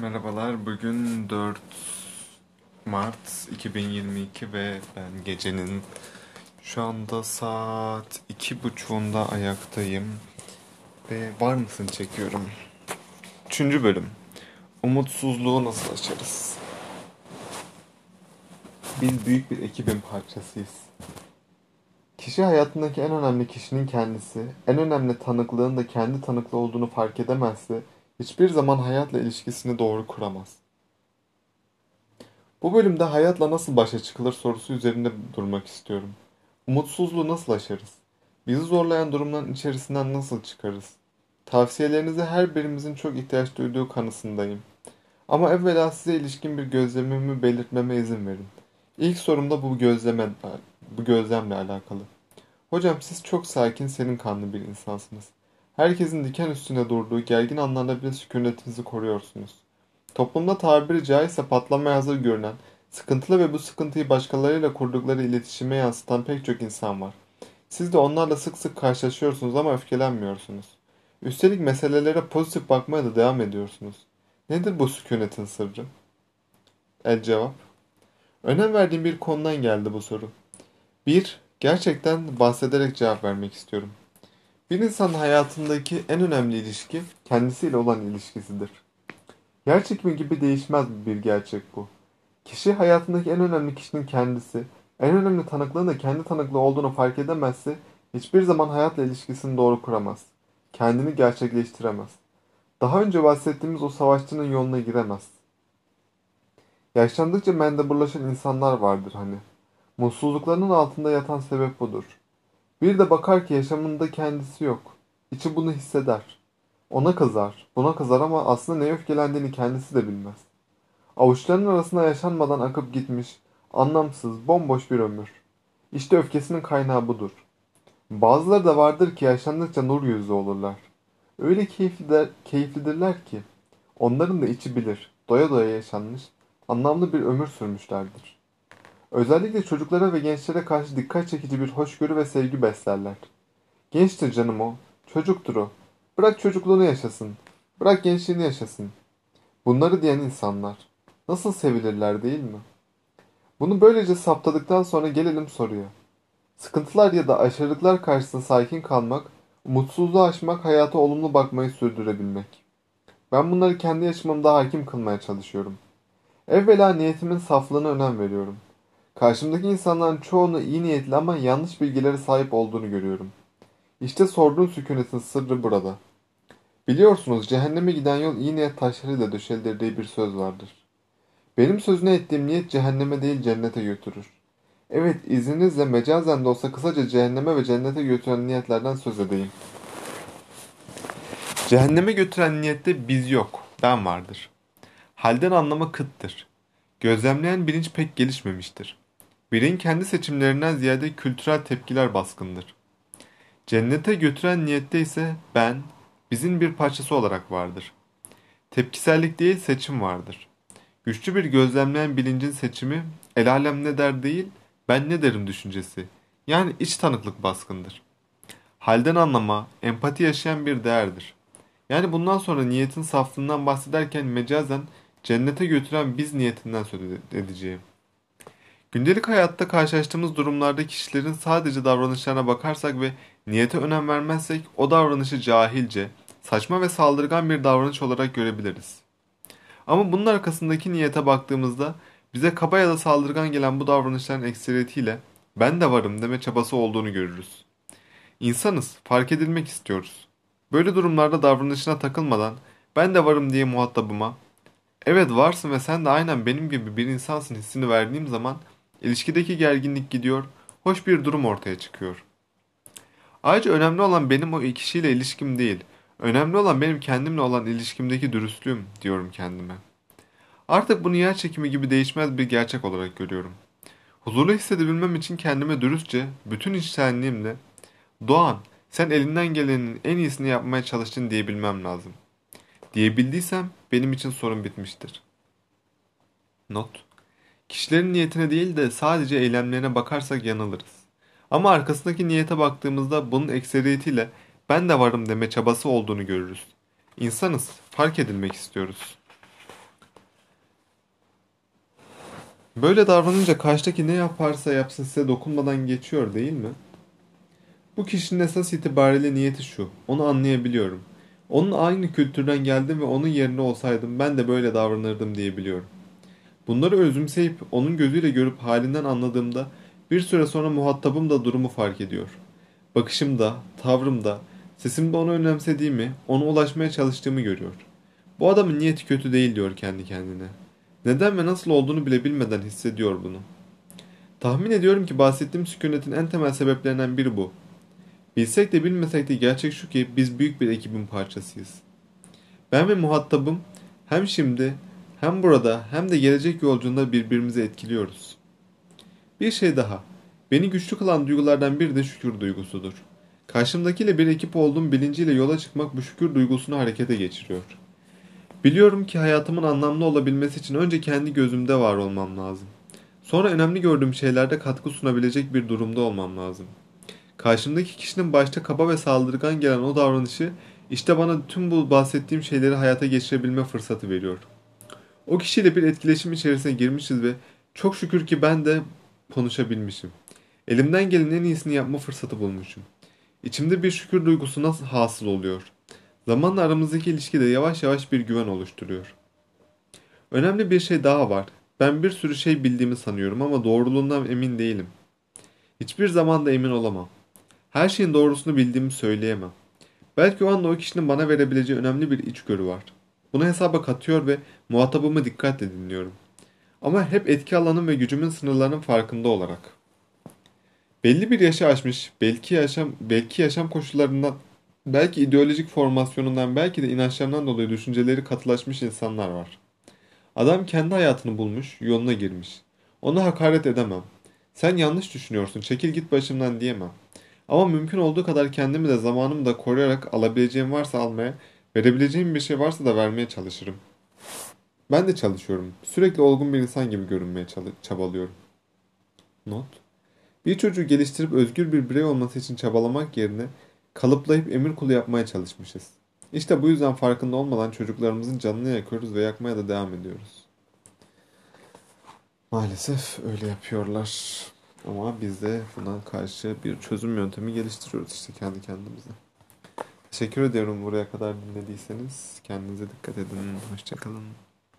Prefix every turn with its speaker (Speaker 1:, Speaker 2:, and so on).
Speaker 1: Merhabalar, bugün 4 Mart 2022 ve ben gecenin şu anda saat iki buçuğunda ayaktayım ve var mısın çekiyorum. Üçüncü bölüm. Umutsuzluğu nasıl aşarız? Biz büyük bir ekibin parçasıyız. Kişi hayatındaki en önemli kişinin kendisi, en önemli tanıklığın da kendi tanıklı olduğunu fark edemezse hiçbir zaman hayatla ilişkisini doğru kuramaz. Bu bölümde hayatla nasıl başa çıkılır sorusu üzerinde durmak istiyorum. Umutsuzluğu nasıl aşarız? Bizi zorlayan durumların içerisinden nasıl çıkarız? Tavsiyelerinize her birimizin çok ihtiyaç duyduğu kanısındayım. Ama evvela size ilişkin bir gözlemimi belirtmeme izin verin. İlk sorum da bu gözleme, bu gözlemle alakalı. Hocam siz çok sakin, serin kanlı bir insansınız. Herkesin diken üstünde durduğu gergin anlarda bile sükunetinizi koruyorsunuz. Toplumda tabiri caizse patlamaya hazır görünen, sıkıntılı ve bu sıkıntıyı başkalarıyla kurdukları iletişime yansıtan pek çok insan var. Siz de onlarla sık sık karşılaşıyorsunuz ama öfkelenmiyorsunuz. Üstelik meselelere pozitif bakmaya da devam ediyorsunuz. Nedir bu sükunetin sırrı? El cevap. Önem verdiğim bir konudan geldi bu soru. 1. Gerçekten bahsederek cevap vermek istiyorum. Bir insanın hayatındaki en önemli ilişki kendisiyle olan ilişkisidir. Yer çekimi gibi değişmez bir gerçek bu. Kişi hayatındaki en önemli kişinin kendisi, en önemli tanıklığın da kendi tanıklığı olduğunu fark edemezse hiçbir zaman hayatla ilişkisini doğru kuramaz. Kendini gerçekleştiremez. Daha önce bahsettiğimiz o savaşçının yoluna giremez. Yaşlandıkça mendeburlaşan insanlar vardır hani. Mutsuzluklarının altında yatan sebep budur. Bir de bakar ki yaşamında kendisi yok. İçi bunu hisseder. Ona kızar, buna kızar ama aslında ne öfkelendiğini kendisi de bilmez. Avuçlarının arasında yaşanmadan akıp gitmiş, anlamsız, bomboş bir ömür. İşte öfkesinin kaynağı budur. Bazıları da vardır ki yaşlandıkça nur yüzlü olurlar. Öyle keyiflidir, keyiflidirler ki onların da içi bilir, doya doya yaşanmış, anlamlı bir ömür sürmüşlerdir. Özellikle çocuklara ve gençlere karşı dikkat çekici bir hoşgörü ve sevgi beslerler. Gençtir canım o, çocuktur o. Bırak çocukluğunu yaşasın, bırak gençliğini yaşasın. Bunları diyen insanlar nasıl sevilirler değil mi? Bunu böylece saptadıktan sonra gelelim soruya. Sıkıntılar ya da aşırılıklar karşısında sakin kalmak, umutsuzluğu aşmak, hayata olumlu bakmayı sürdürebilmek. Ben bunları kendi yaşamımda hakim kılmaya çalışıyorum. Evvela niyetimin saflığına önem veriyorum. Karşımdaki insanların çoğunu iyi niyetli ama yanlış bilgilere sahip olduğunu görüyorum. İşte sorduğun sükunetin sırrı burada. Biliyorsunuz cehenneme giden yol iyi niyet taşlarıyla döşelidir diye bir söz vardır. Benim sözüne ettiğim niyet cehenneme değil cennete götürür. Evet izninizle mecazen de olsa kısaca cehenneme ve cennete götüren niyetlerden söz edeyim. Cehenneme götüren niyette biz yok, ben vardır. Halden anlama kıttır. Gözlemleyen bilinç pek gelişmemiştir. Birin kendi seçimlerinden ziyade kültürel tepkiler baskındır. Cennete götüren niyette ise ben, bizim bir parçası olarak vardır. Tepkisellik değil seçim vardır. Güçlü bir gözlemleyen bilincin seçimi el alem ne der değil, ben ne derim düşüncesi. Yani iç tanıklık baskındır. Halden anlama, empati yaşayan bir değerdir. Yani bundan sonra niyetin saflığından bahsederken mecazen cennete götüren biz niyetinden söz edeceğim. Gündelik hayatta karşılaştığımız durumlarda kişilerin sadece davranışlarına bakarsak ve niyete önem vermezsek o davranışı cahilce, saçma ve saldırgan bir davranış olarak görebiliriz. Ama bunun arkasındaki niyete baktığımızda bize kaba ya da saldırgan gelen bu davranışların ekseriyetiyle ben de varım deme çabası olduğunu görürüz. İnsanız, fark edilmek istiyoruz. Böyle durumlarda davranışına takılmadan ben de varım diye muhatabıma evet varsın ve sen de aynen benim gibi bir insansın hissini verdiğim zaman İlişkideki gerginlik gidiyor, hoş bir durum ortaya çıkıyor. Ayrıca önemli olan benim o kişiyle ilişkim değil, önemli olan benim kendimle olan ilişkimdeki dürüstlüğüm diyorum kendime. Artık bunu yer çekimi gibi değişmez bir gerçek olarak görüyorum. Huzurlu hissedebilmem için kendime dürüstçe, bütün içtenliğimle Doğan, sen elinden gelenin en iyisini yapmaya çalıştın diyebilmem lazım. Diyebildiysem benim için sorun bitmiştir. Not Kişilerin niyetine değil de sadece eylemlerine bakarsak yanılırız. Ama arkasındaki niyete baktığımızda bunun ekseriyetiyle ben de varım deme çabası olduğunu görürüz. İnsanız, fark edilmek istiyoruz. Böyle davranınca karşıdaki ne yaparsa yapsın size dokunmadan geçiyor değil mi? Bu kişinin esas itibariyle niyeti şu. Onu anlayabiliyorum. Onun aynı kültürden geldim ve onun yerine olsaydım ben de böyle davranırdım diyebiliyorum. Bunları özümseyip onun gözüyle görüp halinden anladığımda bir süre sonra muhatabım da durumu fark ediyor. Bakışımda, tavrımda, sesimde onu önemsediğimi, ona ulaşmaya çalıştığımı görüyor. Bu adamın niyeti kötü değil diyor kendi kendine. Neden ve nasıl olduğunu bile bilmeden hissediyor bunu. Tahmin ediyorum ki bahsettiğim sükunetin en temel sebeplerinden biri bu. Bilsek de bilmesek de gerçek şu ki biz büyük bir ekibin parçasıyız. Ben ve muhatabım hem şimdi hem burada hem de gelecek yolculuğunda birbirimizi etkiliyoruz. Bir şey daha. Beni güçlü kılan duygulardan biri de şükür duygusudur. Karşımdakiyle bir ekip olduğum bilinciyle yola çıkmak bu şükür duygusunu harekete geçiriyor. Biliyorum ki hayatımın anlamlı olabilmesi için önce kendi gözümde var olmam lazım. Sonra önemli gördüğüm şeylerde katkı sunabilecek bir durumda olmam lazım. Karşımdaki kişinin başta kaba ve saldırgan gelen o davranışı işte bana tüm bu bahsettiğim şeyleri hayata geçirebilme fırsatı veriyor. O kişiyle bir etkileşim içerisine girmişiz ve çok şükür ki ben de konuşabilmişim. Elimden gelen en iyisini yapma fırsatı bulmuşum. İçimde bir şükür duygusu nasıl hasıl oluyor. Zamanla aramızdaki ilişkide yavaş yavaş bir güven oluşturuyor. Önemli bir şey daha var. Ben bir sürü şey bildiğimi sanıyorum ama doğruluğundan emin değilim. Hiçbir zaman da emin olamam. Her şeyin doğrusunu bildiğimi söyleyemem. Belki o anda o kişinin bana verebileceği önemli bir içgörü var. Bunu hesaba katıyor ve muhatabımı dikkatle dinliyorum. Ama hep etki alanım ve gücümün sınırlarının farkında olarak. Belli bir yaşı aşmış, belki yaşam, belki yaşam koşullarından, belki ideolojik formasyonundan, belki de inançlarından dolayı düşünceleri katılaşmış insanlar var. Adam kendi hayatını bulmuş, yoluna girmiş. Ona hakaret edemem. Sen yanlış düşünüyorsun, çekil git başımdan diyemem. Ama mümkün olduğu kadar kendimi de zamanımı da koruyarak alabileceğim varsa almaya, verebileceğim bir şey varsa da vermeye çalışırım. Ben de çalışıyorum. Sürekli olgun bir insan gibi görünmeye çabalıyorum. Not. Bir çocuğu geliştirip özgür bir birey olması için çabalamak yerine kalıplayıp emir kulu yapmaya çalışmışız. İşte bu yüzden farkında olmadan çocuklarımızın canını yakıyoruz ve yakmaya da devam ediyoruz. Maalesef öyle yapıyorlar. Ama biz de buna karşı bir çözüm yöntemi geliştiriyoruz işte kendi kendimize. Teşekkür ediyorum buraya kadar dinlediyseniz. Kendinize dikkat edin. Hoşçakalın.